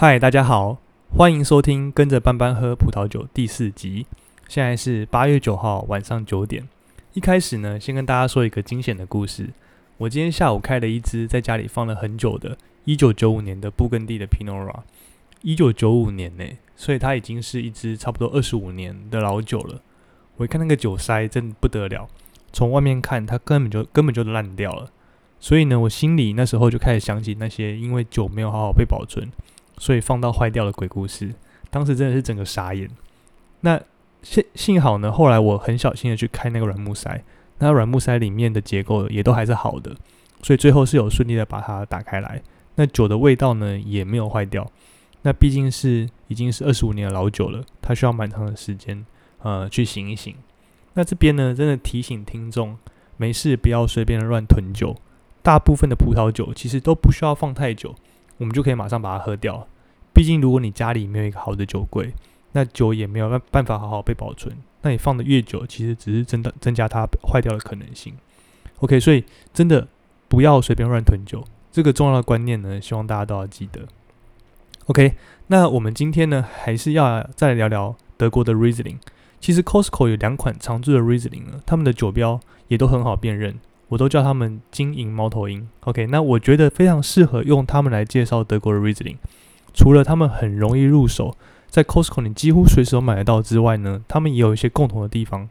嗨，大家好，欢迎收听《跟着班班喝葡萄酒》第四集。现在是八月九号晚上九点。一开始呢，先跟大家说一个惊险的故事。我今天下午开了一支在家里放了很久的1995年的布根地的 Pinot Noir。1995年呢，所以它已经是一支差不多二十五年的老酒了。我一看那个酒塞，真的不得了。从外面看，它根本就根本就烂掉了。所以呢，我心里那时候就开始想起那些因为酒没有好好被保存，所以放到坏掉的鬼故事。当时真的是整个傻眼。那幸幸好呢，后来我很小心的去开那个软木塞，那软木塞里面的结构也都还是好的，所以最后是有顺利的把它打开来。那酒的味道呢也没有坏掉。那毕竟是已经是二十五年的老酒了，它需要蛮长的时间呃去醒一醒。那这边呢，真的提醒听众，没事不要随便的乱囤酒。大部分的葡萄酒其实都不需要放太久，我们就可以马上把它喝掉。毕竟如果你家里没有一个好的酒柜，那酒也没有办办法好好被保存。那你放的越久，其实只是增的增加它坏掉的可能性。OK，所以真的不要随便乱囤酒，这个重要的观念呢，希望大家都要记得。OK，那我们今天呢，还是要再聊聊德国的 Riesling。其实 Costco 有两款常驻的 Riesling 呢，他们的酒标也都很好辨认，我都叫他们金银猫头鹰。OK，那我觉得非常适合用他们来介绍德国的 Riesling。除了他们很容易入手，在 Costco 你几乎随时都买得到之外呢，他们也有一些共同的地方，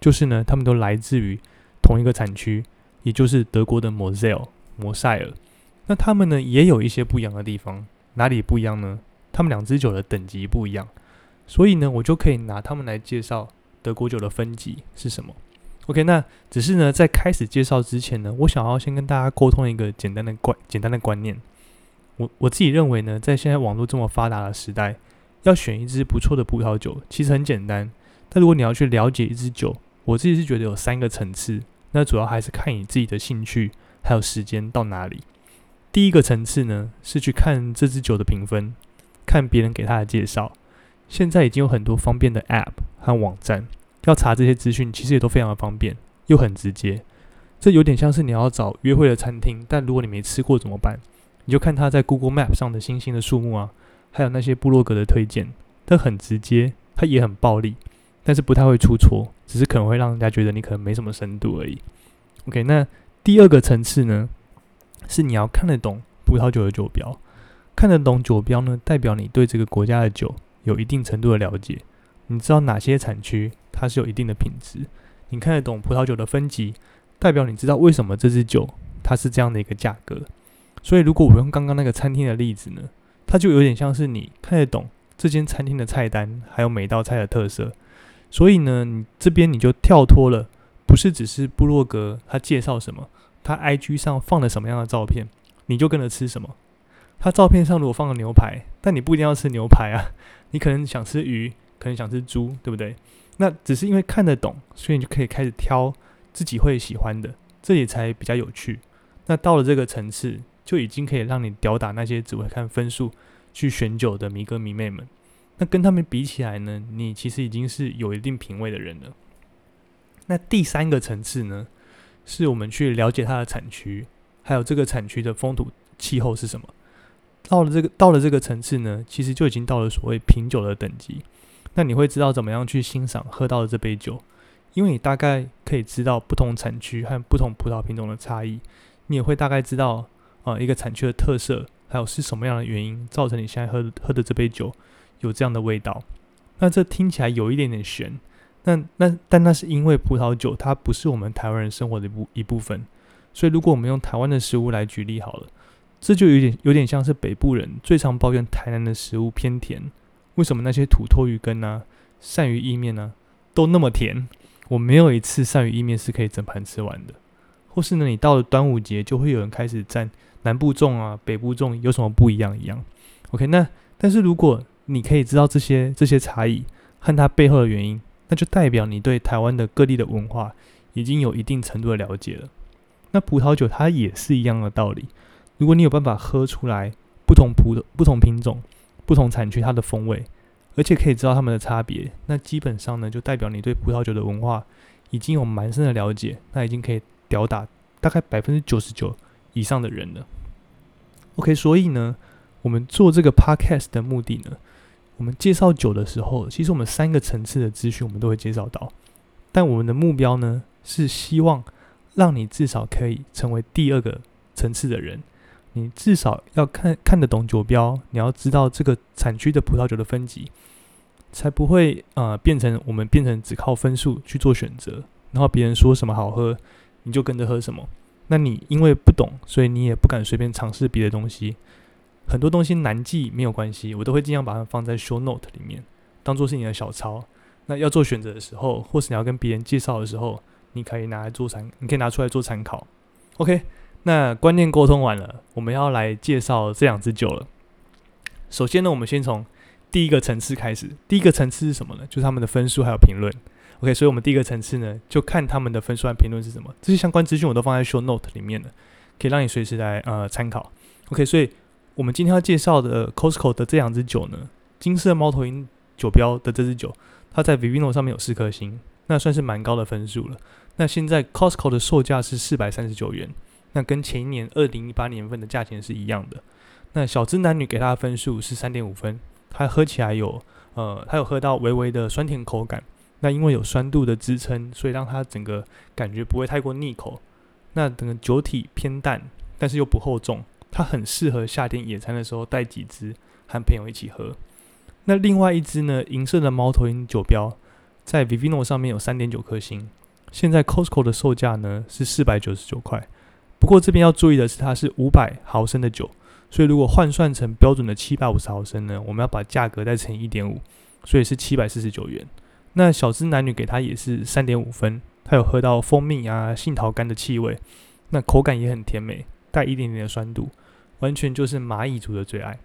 就是呢，他们都来自于同一个产区，也就是德国的 Moselle 摩塞尔。那他们呢，也有一些不一样的地方，哪里不一样呢？他们两支酒的等级不一样，所以呢，我就可以拿他们来介绍德国酒的分级是什么。OK，那只是呢，在开始介绍之前呢，我想要先跟大家沟通一个简单的观简单的观念。我我自己认为呢，在现在网络这么发达的时代，要选一支不错的葡萄酒其实很简单。但如果你要去了解一支酒，我自己是觉得有三个层次。那主要还是看你自己的兴趣还有时间到哪里。第一个层次呢，是去看这支酒的评分，看别人给他的介绍。现在已经有很多方便的 App 和网站，要查这些资讯其实也都非常的方便，又很直接。这有点像是你要找约会的餐厅，但如果你没吃过怎么办？你就看他在 Google Map 上的星星的数目啊，还有那些部落格的推荐，它很直接，它也很暴力，但是不太会出错，只是可能会让人家觉得你可能没什么深度而已。OK，那第二个层次呢，是你要看得懂葡萄酒的酒标，看得懂酒标呢，代表你对这个国家的酒有一定程度的了解，你知道哪些产区它是有一定的品质，你看得懂葡萄酒的分级，代表你知道为什么这支酒它是这样的一个价格。所以，如果我用刚刚那个餐厅的例子呢，它就有点像是你看得懂这间餐厅的菜单，还有每道菜的特色。所以呢，你这边你就跳脱了，不是只是部落格他介绍什么，他 IG 上放了什么样的照片，你就跟着吃什么。他照片上如果放了牛排，但你不一定要吃牛排啊，你可能想吃鱼，可能想吃猪，对不对？那只是因为看得懂，所以你就可以开始挑自己会喜欢的，这也才比较有趣。那到了这个层次。就已经可以让你吊打那些只会看分数去选酒的迷哥迷妹们。那跟他们比起来呢，你其实已经是有一定品味的人了。那第三个层次呢，是我们去了解它的产区，还有这个产区的风土气候是什么。到了这个到了这个层次呢，其实就已经到了所谓品酒的等级。那你会知道怎么样去欣赏喝到的这杯酒，因为你大概可以知道不同产区和不同葡萄品种的差异，你也会大概知道。啊，一个产区的特色，还有是什么样的原因造成你现在喝喝的这杯酒有这样的味道？那这听起来有一点点悬。那那但那是因为葡萄酒它不是我们台湾人生活的一部一部分，所以如果我们用台湾的食物来举例好了，这就有点有点像是北部人最常抱怨台南的食物偏甜。为什么那些土托鱼羹啊、鳝鱼意面呢都那么甜？我没有一次鳝鱼意面是可以整盘吃完的。或是呢，你到了端午节就会有人开始赞。南部种啊，北部种有什么不一样？一样，OK。那但是如果你可以知道这些这些差异和它背后的原因，那就代表你对台湾的各地的文化已经有一定程度的了解了。那葡萄酒它也是一样的道理。如果你有办法喝出来不同葡的不同品种、不同产区它的风味，而且可以知道它们的差别，那基本上呢，就代表你对葡萄酒的文化已经有蛮深的了解。那已经可以吊打大概百分之九十九。以上的人了。OK，所以呢，我们做这个 podcast 的目的呢，我们介绍酒的时候，其实我们三个层次的资讯我们都会介绍到，但我们的目标呢，是希望让你至少可以成为第二个层次的人。你至少要看看得懂酒标，你要知道这个产区的葡萄酒的分级，才不会呃变成我们变成只靠分数去做选择，然后别人说什么好喝，你就跟着喝什么。那你因为不懂，所以你也不敢随便尝试别的东西。很多东西难记没有关系，我都会尽量把它放在 show note 里面，当做是你的小抄。那要做选择的时候，或是你要跟别人介绍的时候，你可以拿来做参，你可以拿出来做参考。OK。那观念沟通完了，我们要来介绍这两支酒了。首先呢，我们先从第一个层次开始。第一个层次是什么呢？就是他们的分数还有评论。OK，所以我们第一个层次呢，就看他们的分数和评论是什么。这些相关资讯我都放在 show note 里面了，可以让你随时来呃参考。OK，所以我们今天要介绍的 Costco 的这两支酒呢，金色猫头鹰酒标的这支酒，它在 Vivino 上面有四颗星，那算是蛮高的分数了。那现在 Costco 的售价是四百三十九元。那跟前一年二零一八年份的价钱是一样的。那小资男女给他的分数是三点五分，它喝起来有呃，它有喝到微微的酸甜口感。那因为有酸度的支撑，所以让它整个感觉不会太过腻口。那整个酒体偏淡，但是又不厚重，它很适合夏天野餐的时候带几支和朋友一起喝。那另外一支呢，银色的猫头鹰酒标在 Vivino 上面有三点九颗星，现在 Costco 的售价呢是四百九十九块。不过这边要注意的是，它是五百毫升的酒，所以如果换算成标准的七百五十毫升呢，我们要把价格再乘以一点五，所以是七百四十九元。那小资男女给他也是三点五分，他有喝到蜂蜜啊、杏桃干的气味，那口感也很甜美，带一点点的酸度，完全就是蚂蚁族的最爱。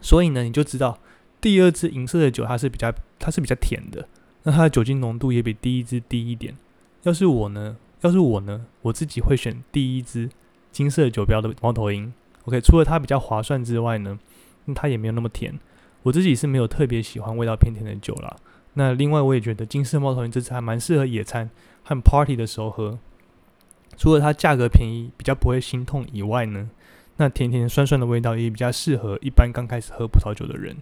所以呢，你就知道第二支银色的酒它是比较它是比较甜的，那它的酒精浓度也比第一支低一点。要是我呢？要是我呢，我自己会选第一支金色酒标的猫头鹰。OK，除了它比较划算之外呢，它也没有那么甜。我自己是没有特别喜欢味道偏甜的酒啦。那另外我也觉得金色猫头鹰这支还蛮适合野餐和 party 的时候喝。除了它价格便宜，比较不会心痛以外呢，那甜甜酸酸的味道也比较适合一般刚开始喝葡萄酒的人。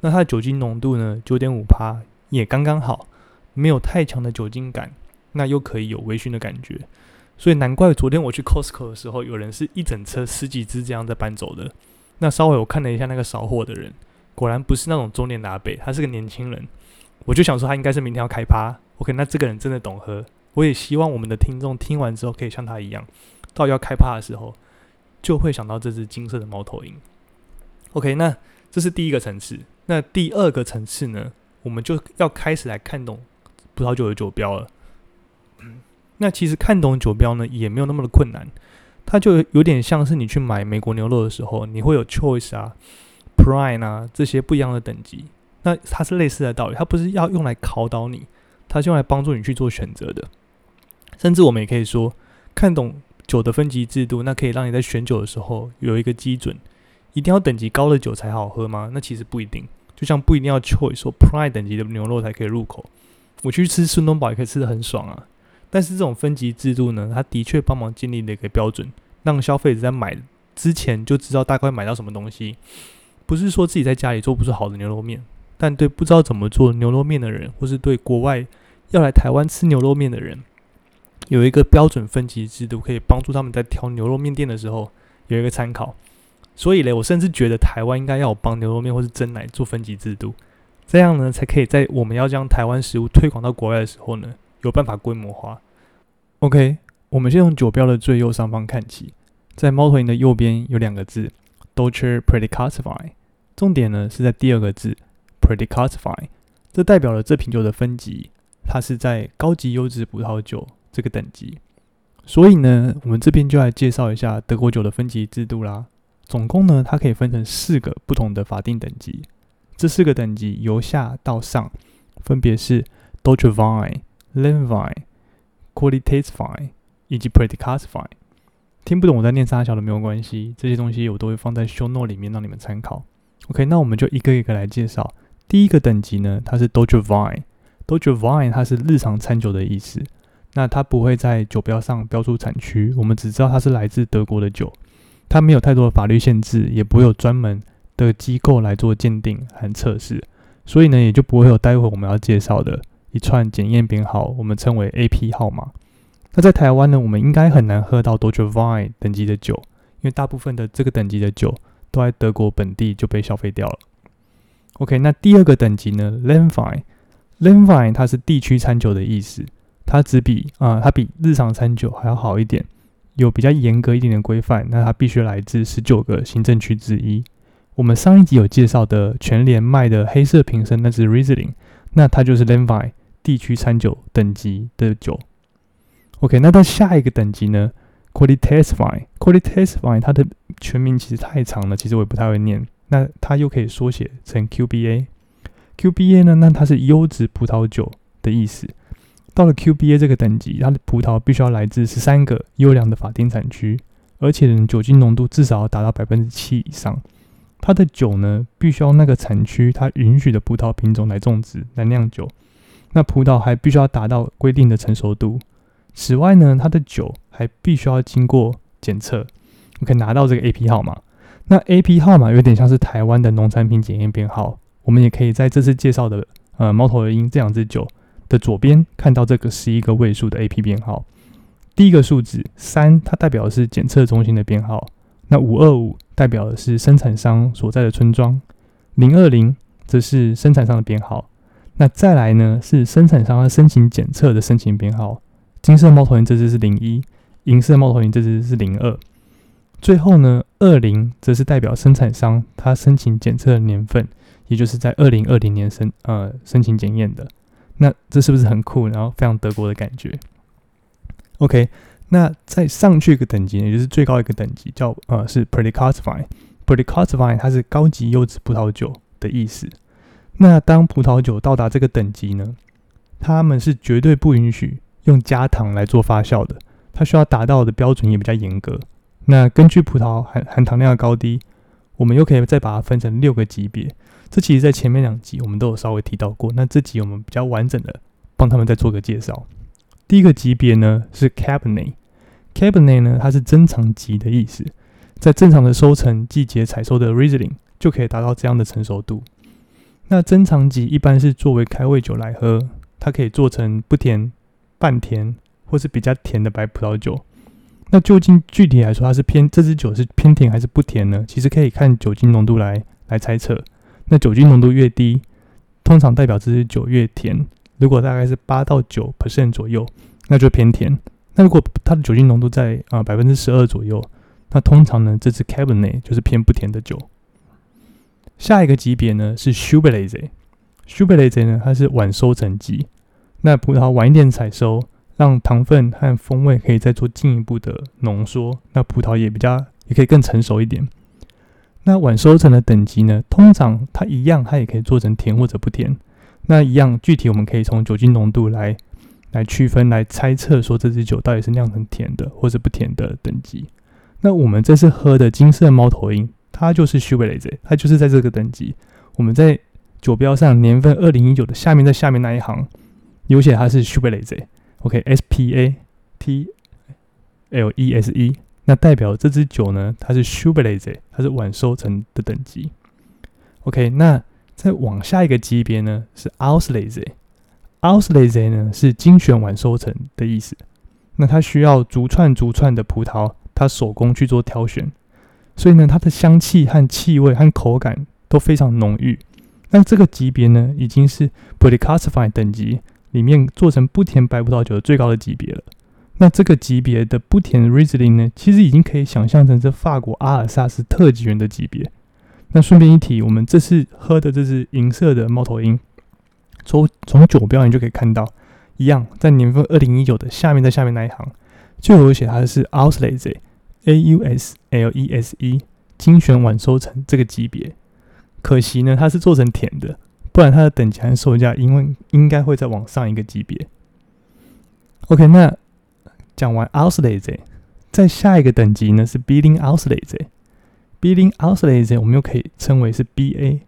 那它的酒精浓度呢，九点五帕也刚刚好，没有太强的酒精感。那又可以有微醺的感觉，所以难怪昨天我去 Costco 的时候，有人是一整车十几只这样在搬走的。那稍微我看了一下那个扫货的人，果然不是那种中年拿北，他是个年轻人。我就想说他应该是明天要开趴。OK，那这个人真的懂喝。我也希望我们的听众听完之后可以像他一样，到要开趴的时候就会想到这只金色的猫头鹰。OK，那这是第一个层次。那第二个层次呢，我们就要开始来看懂葡萄酒的酒标了。那其实看懂酒标呢，也没有那么的困难。它就有点像是你去买美国牛肉的时候，你会有 choice 啊、prime 啊这些不一样的等级。那它是类似的道理，它不是要用来考倒你，它是用来帮助你去做选择的。甚至我们也可以说，看懂酒的分级制度，那可以让你在选酒的时候有一个基准。一定要等级高的酒才好喝吗？那其实不一定。就像不一定要 choice 说 prime 等级的牛肉才可以入口。我去吃孙东宝也可以吃的很爽啊。但是这种分级制度呢，它的确帮忙建立了一个标准，让消费者在买之前就知道大概买到什么东西。不是说自己在家里做不出好的牛肉面，但对不知道怎么做牛肉面的人，或是对国外要来台湾吃牛肉面的人，有一个标准分级制度，可以帮助他们在挑牛肉面店的时候有一个参考。所以嘞，我甚至觉得台湾应该要帮牛肉面或是蒸奶做分级制度，这样呢，才可以在我们要将台湾食物推广到国外的时候呢。有办法规模化。OK，我们先从酒标的最右上方看起，在猫头鹰的右边有两个字 “Dolce Predicasify”，重点呢是在第二个字 “Predicasify”，这代表了这瓶酒的分级，它是在高级优质葡萄酒这个等级。所以呢，我们这边就来介绍一下德国酒的分级制度啦。总共呢，它可以分成四个不同的法定等级，这四个等级由下到上分别是 Dolce Vine。Lemvine、Qualitasify 以及 Predicasify，听不懂我在念啥小的没有关系，这些东西我都会放在 Show no 里面让你们参考。OK，那我们就一个一个来介绍。第一个等级呢，它是 Dolce Vine，Dolce Vine 它是日常餐酒的意思，那它不会在酒标上标注产区，我们只知道它是来自德国的酒。它没有太多的法律限制，也不会有专门的机构来做鉴定和测试，所以呢，也就不会有待会我们要介绍的一串检验编号，我们称为 AP 号码。那在台湾呢，我们应该很难喝到 d o c e Vine 等级的酒，因为大部分的这个等级的酒都在德国本地就被消费掉了。OK，那第二个等级呢 l e n v i n e l e n v i n e 它是地区餐酒的意思，它只比啊，它比日常餐酒还要好一点，有比较严格一点的规范。那它必须来自十九个行政区之一。我们上一集有介绍的全联卖的黑色瓶身，那是 Riesling，那它就是 l e n v i n e 地区餐酒等级的酒。OK，那到下一个等级呢？Quality Vine，Quality Vine 它的全名其实太长了，其实我也不太会念。那它又可以缩写成 QBA，QBA 呢？那它是优质葡萄酒的意思。到了 QBA 这个等级，它的葡萄必须要来自十三个优良的法定产区，而且呢酒精浓度至少要达到百分之七以上。它的酒呢，必须要那个产区它允许的葡萄品种来种植来酿酒。那葡萄还必须要达到规定的成熟度。此外呢，它的酒还必须要经过检测，我可以拿到这个 AP 号码。那 AP 号码有点像是台湾的农产品检验编号，我们也可以在这次介绍的呃猫头鹰这两支酒的左边看到这个十一个位数的 AP 编号。第一个数字三，它代表的是检测中心的编号；那五二五代表的是生产商所在的村庄；零二零则是生产商的编号。那再来呢是生产商他申请检测的申请编号。金色猫头鹰这只是零一，银色猫头鹰这只是零二。最后呢，二零则是代表生产商他申请检测的年份，也就是在二零二零年申呃申请检验的。那这是不是很酷？然后非常德国的感觉。OK，那再上去一个等级，也就是最高一个等级，叫呃是 pretty c a t i f i n e p r e d i c a t i f i n e 它是高级优质葡萄酒的意思。那当葡萄酒到达这个等级呢，他们是绝对不允许用加糖来做发酵的，它需要达到的标准也比较严格。那根据葡萄含含糖量的高低，我们又可以再把它分成六个级别。这其实，在前面两集我们都有稍微提到过。那这集我们比较完整的帮他们再做个介绍。第一个级别呢是 Cabernet，Cabernet 呢它是珍藏级的意思，在正常的收成季节采收的 Riesling 就可以达到这样的成熟度。那珍藏级一般是作为开胃酒来喝，它可以做成不甜、半甜或是比较甜的白葡萄酒。那究竟具体来说，它是偏这支酒是偏甜还是不甜呢？其实可以看酒精浓度来来猜测。那酒精浓度越低，通常代表这支酒越甜。如果大概是八到九 percent 左右，那就偏甜。那如果它的酒精浓度在啊百分之十二左右，那通常呢这支 Cabernet 就是偏不甜的酒。下一个级别呢是 s h u b e r a z e s h u b e r a z e 呢它是晚收成级，那葡萄晚一点采收。让糖分和风味可以再做进一步的浓缩，那葡萄也比较也可以更成熟一点。那晚收成的等级呢？通常它一样，它也可以做成甜或者不甜。那一样具体我们可以从酒精浓度来来区分，来猜测说这支酒到底是酿成甜的或者不甜的等级。那我们这次喝的金色猫头鹰，它就是 s h u b e r a z e 它就是在这个等级。我们在酒标上年份二零一九的下面，在下面那一行有写它是 s h u b e r a z e OK，S P A T L E S E，那代表这支酒呢，它是 s h u b e r a z e 它是晚收成的等级。OK，那再往下一个级别呢是 Auslese，Auslese 呢是精选晚收成的意思。那它需要逐串逐串的葡萄，它手工去做挑选，所以呢，它的香气和气味和口感都非常浓郁。那这个级别呢，已经是 p r e d i c a s t i f y 等级。里面做成不甜白葡萄酒的最高的级别了。那这个级别的不甜 Riesling 呢，其实已经可以想象成是法国阿尔萨斯特级园的级别。那顺便一提，我们这次喝的这是银色的猫头鹰，从从酒标你就可以看到，一样在年份二零一九的下面，在下面那一行就有写它是 Auslese A U S L E S E 精选晚收成这个级别。可惜呢，它是做成甜的。不然它的等级和售价，因为应该会再往上一个级别。OK，那讲完 Auslese，在下一个等级呢是 Billing Auslese。Billing Auslese 我们又可以称为是 BA，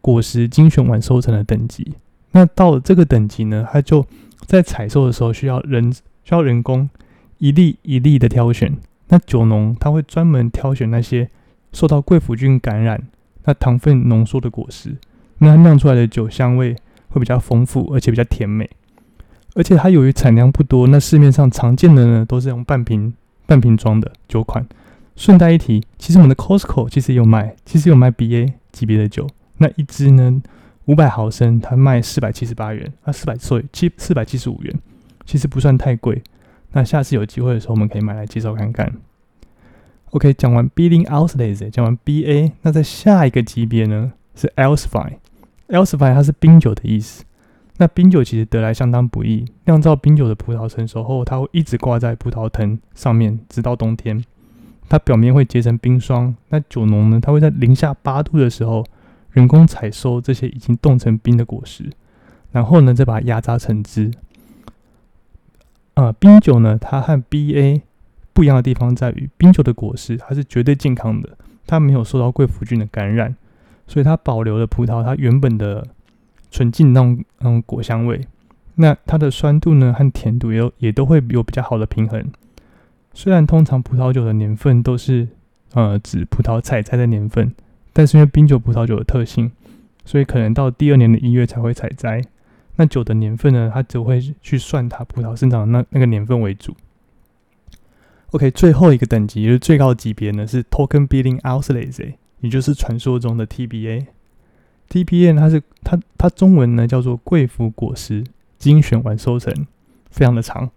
果实精选晚收成的等级。那到了这个等级呢，它就在采收的时候需要人需要人工一粒一粒的挑选，那酒农他会专门挑选那些受到贵腐菌感染、那糖分浓缩的果实，那酿出来的酒香味会比较丰富，而且比较甜美。而且它由于产量不多，那市面上常见的呢都是用半瓶半瓶装的酒款。顺带一提，其实我们的 Costco 其实有卖，其实有卖 BA 级别的酒。那一支呢，五百毫升，它卖四百七十八元，啊，四百所以七四百七十五元，其实不算太贵。那下次有机会的时候，我们可以买来介绍看看。OK，讲完 Billing Outlays，讲完 BA，那在下一个级别呢是 Elsify，Elsify 它是冰酒的意思。那冰酒其实得来相当不易，酿造冰酒的葡萄成熟后，它会一直挂在葡萄藤上面，直到冬天，它表面会结成冰霜。那酒农呢，他会在零下八度的时候，人工采收这些已经冻成冰的果实，然后呢，再把它压榨成汁。啊，冰酒呢，它和 BA 不一样的地方在于，冰酒的果实它是绝对健康的，它没有受到贵腐菌的感染，所以它保留了葡萄它原本的。纯净那种嗯果香味，那它的酸度呢和甜度也有也都会有比较好的平衡。虽然通常葡萄酒的年份都是呃指葡萄采摘的年份，但是因为冰酒葡萄酒的特性，所以可能到第二年的一月才会采摘。那酒的年份呢，它只会去算它葡萄生长的那那个年份为主。OK，最后一个等级就是最高级别呢是 Token Billing Outlays，也就是传说中的 TBA。TBA 它是它它中文呢叫做贵腐果实精选完收成，非常的长。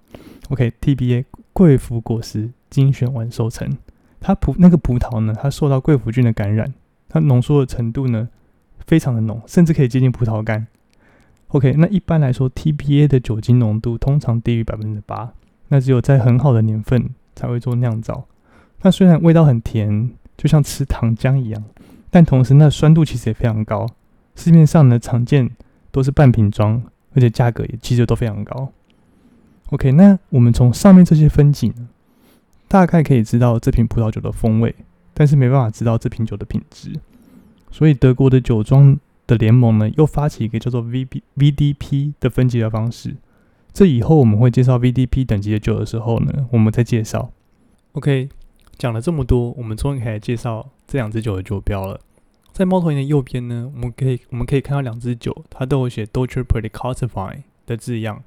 OK，TBA 贵腐果实精选完收成，它葡那个葡萄呢，它受到贵腐菌的感染，它浓缩的程度呢非常的浓，甚至可以接近葡萄干。OK，那一般来说，TBA 的酒精浓度通常低于百分之八，那只有在很好的年份才会做酿造。那虽然味道很甜，就像吃糖浆一样，但同时那酸度其实也非常高。市面上呢常见都是半瓶装，而且价格也其实都非常高。OK，那我们从上面这些分级，大概可以知道这瓶葡萄酒的风味，但是没办法知道这瓶酒的品质。所以德国的酒庄的联盟呢，又发起一个叫做 VB VDP 的分级的方式。这以后我们会介绍 VDP 等级的酒的时候呢，我们再介绍。OK，讲了这么多，我们终于可以介绍这两支酒的酒标了。在猫头鹰的右边呢，我们可以我们可以看到两支酒，它都有写 Dolce p r e t c l a s s i f y 的字样。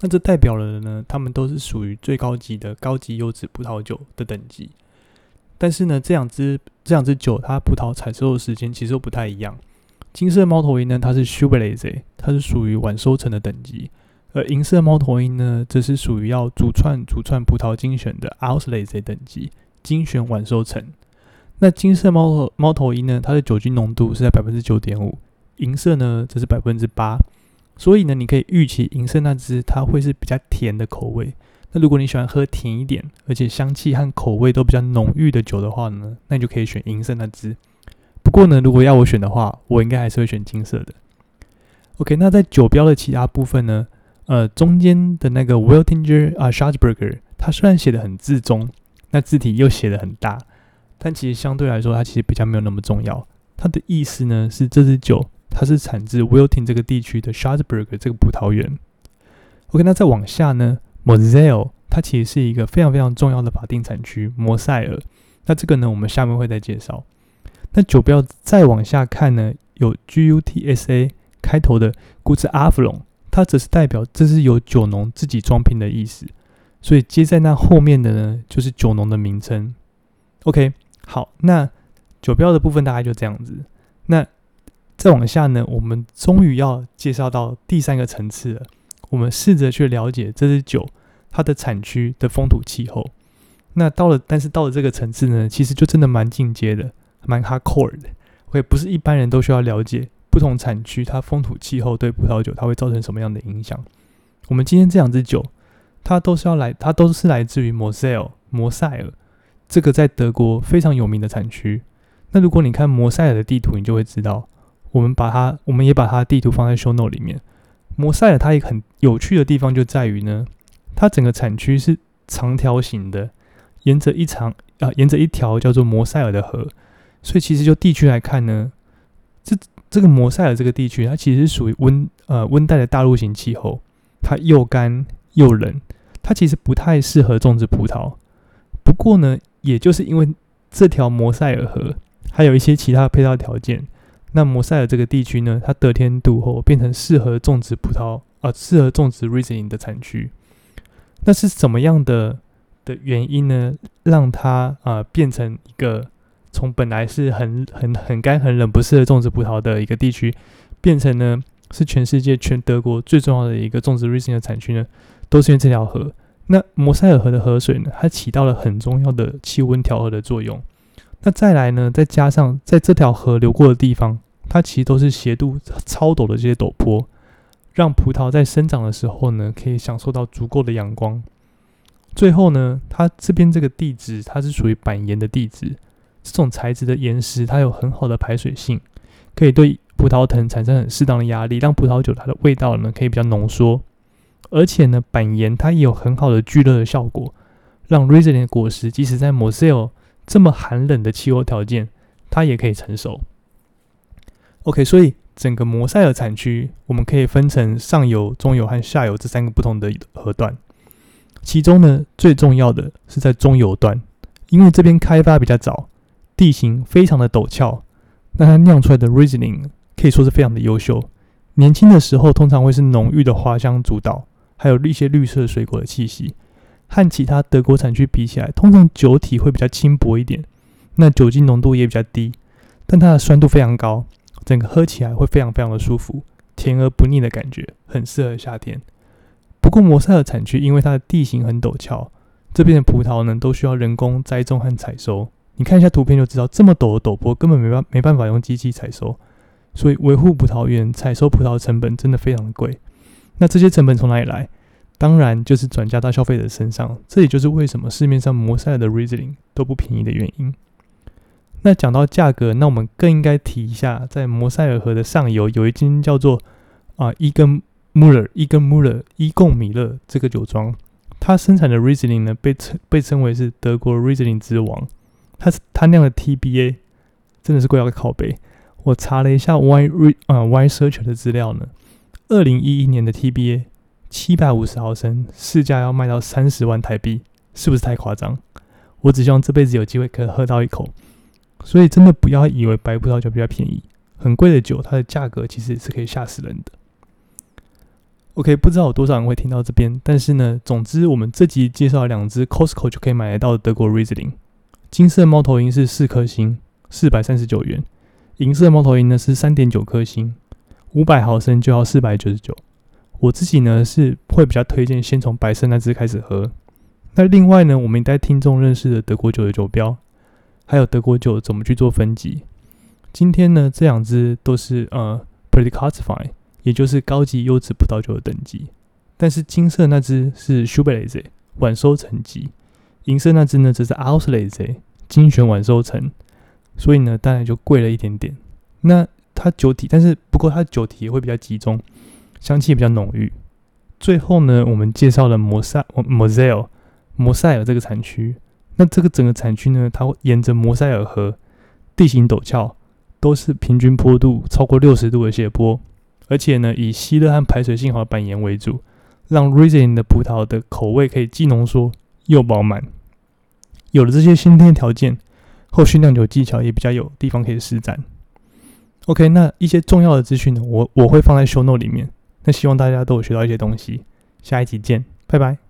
那这代表了呢，它们都是属于最高级的高级优质葡萄酒的等级。但是呢，这两支这两支酒，它葡萄采收的时间其实都不太一样。金色猫头鹰呢，它是 s u b e r l a z e 它是属于晚收成的等级；而银色猫头鹰呢，则是属于要主串主串葡萄精选的 o u t l a z e 等级，精选晚收成。那金色猫头猫头鹰呢？它的酒精浓度是在百分之九点五，银色呢则是百分之八，所以呢，你可以预期银色那只它会是比较甜的口味。那如果你喜欢喝甜一点，而且香气和口味都比较浓郁的酒的话呢，那你就可以选银色那只。不过呢，如果要我选的话，我应该还是会选金色的。OK，那在酒标的其他部分呢？呃，中间的那个 Wiltinger 啊 s h a r z b e r g e r 它虽然写的很字中，那字体又写的很大。但其实相对来说，它其实比较没有那么重要。它的意思呢是，这支酒它是产自 Wilton 这个地区的 Schatzberg 这个葡萄园。OK，那再往下呢，Moselle 它其实是一个非常非常重要的法定产区，摩塞尔。那这个呢，我们下面会再介绍。那酒标再往下看呢，有 GUTSA 开头的 g u t z a f l o n 它则是代表这是由酒农自己装瓶的意思。所以接在那后面的呢，就是酒农的名称。OK。好，那酒标的部分大概就这样子。那再往下呢，我们终于要介绍到第三个层次了。我们试着去了解这支酒它的产区的风土气候。那到了，但是到了这个层次呢，其实就真的蛮进阶的，蛮 hardcore 的。会不是一般人都需要了解不同产区它风土气候对葡萄酒它会造成什么样的影响。我们今天这两支酒，它都是要来，它都是来自于摩塞尔，摩塞尔。这个在德国非常有名的产区。那如果你看摩塞尔的地图，你就会知道，我们把它，我们也把它的地图放在 show note 里面。摩塞尔它一个很有趣的地方就在于呢，它整个产区是长条形的，沿着一长啊，沿着一条叫做摩塞尔的河。所以其实就地区来看呢，这这个摩塞尔这个地区，它其实是属于温呃温带的大陆型气候，它又干又冷，它其实不太适合种植葡萄。不过呢，也就是因为这条摩塞尔河，还有一些其他配套条件，那摩塞尔这个地区呢，它得天独厚，变成适合种植葡萄啊，适合种植 Riesling 的产区。那是怎么样的的原因呢？让它啊变成一个从本来是很很很干很冷不适合种植葡萄的一个地区，变成呢是全世界全德国最重要的一个种植 r i s i n 的产区呢？都是因为这条河。那摩塞尔河的河水呢，它起到了很重要的气温调和的作用。那再来呢，再加上在这条河流过的地方，它其实都是斜度超陡的这些陡坡。让葡萄在生长的时候呢，可以享受到足够的阳光。最后呢，它这边这个地质它是属于板岩的地质，这种材质的岩石它有很好的排水性，可以对葡萄藤产生很适当的压力，让葡萄酒它的味道呢可以比较浓缩。而且呢，板岩它也有很好的聚热的效果，让 r i s i n 的果实即使在 m o s e l 这么寒冷的气候条件，它也可以成熟。OK，所以。整个摩塞尔产区，我们可以分成上游、中游和下游这三个不同的河段。其中呢，最重要的是在中游段，因为这边开发比较早，地形非常的陡峭，那它酿出来的 Riesling 可以说是非常的优秀。年轻的时候，通常会是浓郁的花香主导，还有一些绿色水果的气息。和其他德国产区比起来，通常酒体会比较轻薄一点，那酒精浓度也比较低，但它的酸度非常高。整个喝起来会非常非常的舒服，甜而不腻的感觉，很适合夏天。不过摩塞尔产区因为它的地形很陡峭，这边的葡萄呢都需要人工栽种和采收。你看一下图片就知道，这么陡的陡坡根本没办没办法用机器采收，所以维护葡萄园、采收葡萄的成本真的非常的贵。那这些成本从哪里来？当然就是转嫁到消费者身上。这也就是为什么市面上摩塞尔的 Riesling 都不便宜的原因。那讲到价格，那我们更应该提一下，在摩塞尔河的上游有一间叫做啊伊根穆勒伊根穆勒伊贡米勒这个酒庄，它生产的 Riesling 呢被称被称为是德国 Riesling 之王。它是它酿的 TBA 真的是贵到靠背。我查了一下 Y 啊 Y Search 的资料呢，二零一一年的 TBA 七百五十毫升市价要卖到三十万台币，是不是太夸张？我只希望这辈子有机会可以喝到一口。所以真的不要以为白葡萄酒比较便宜，很贵的酒，它的价格其实是可以吓死人的。OK，不知道有多少人会听到这边，但是呢，总之我们这集介绍两支 Costco 就可以买得到德国 Riesling，金色猫头鹰是四颗星，四百三十九元；银色猫头鹰呢是三点九颗星，五百毫升就要四百九十九。我自己呢是会比较推荐先从白色那只开始喝。那另外呢，我们带听众认识的德国酒的酒标。还有德国酒怎么去做分级？今天呢，这两支都是呃 pretty classified，也就是高级优质葡萄酒的等级。但是金色那支是 s h u b e r l a z e 晚收成级，银色那支呢则是 Auslese 精选晚收成，所以呢当然就贵了一点点。那它酒体，但是不过它酒体也会比较集中，香气也比较浓郁。最后呢，我们介绍了摩塞 Moselle 摩塞尔这个产区。那这个整个产区呢，它会沿着摩塞尔河，地形陡峭，都是平均坡度超过六十度的斜坡，而且呢，以吸热和排水性好的板岩为主，让 Riesling 的葡萄的口味可以既浓缩又饱满。有了这些先天条件，后续酿酒技巧也比较有地方可以施展。OK，那一些重要的资讯呢，我我会放在 Show Note 里面。那希望大家都有学到一些东西。下一集见，拜拜。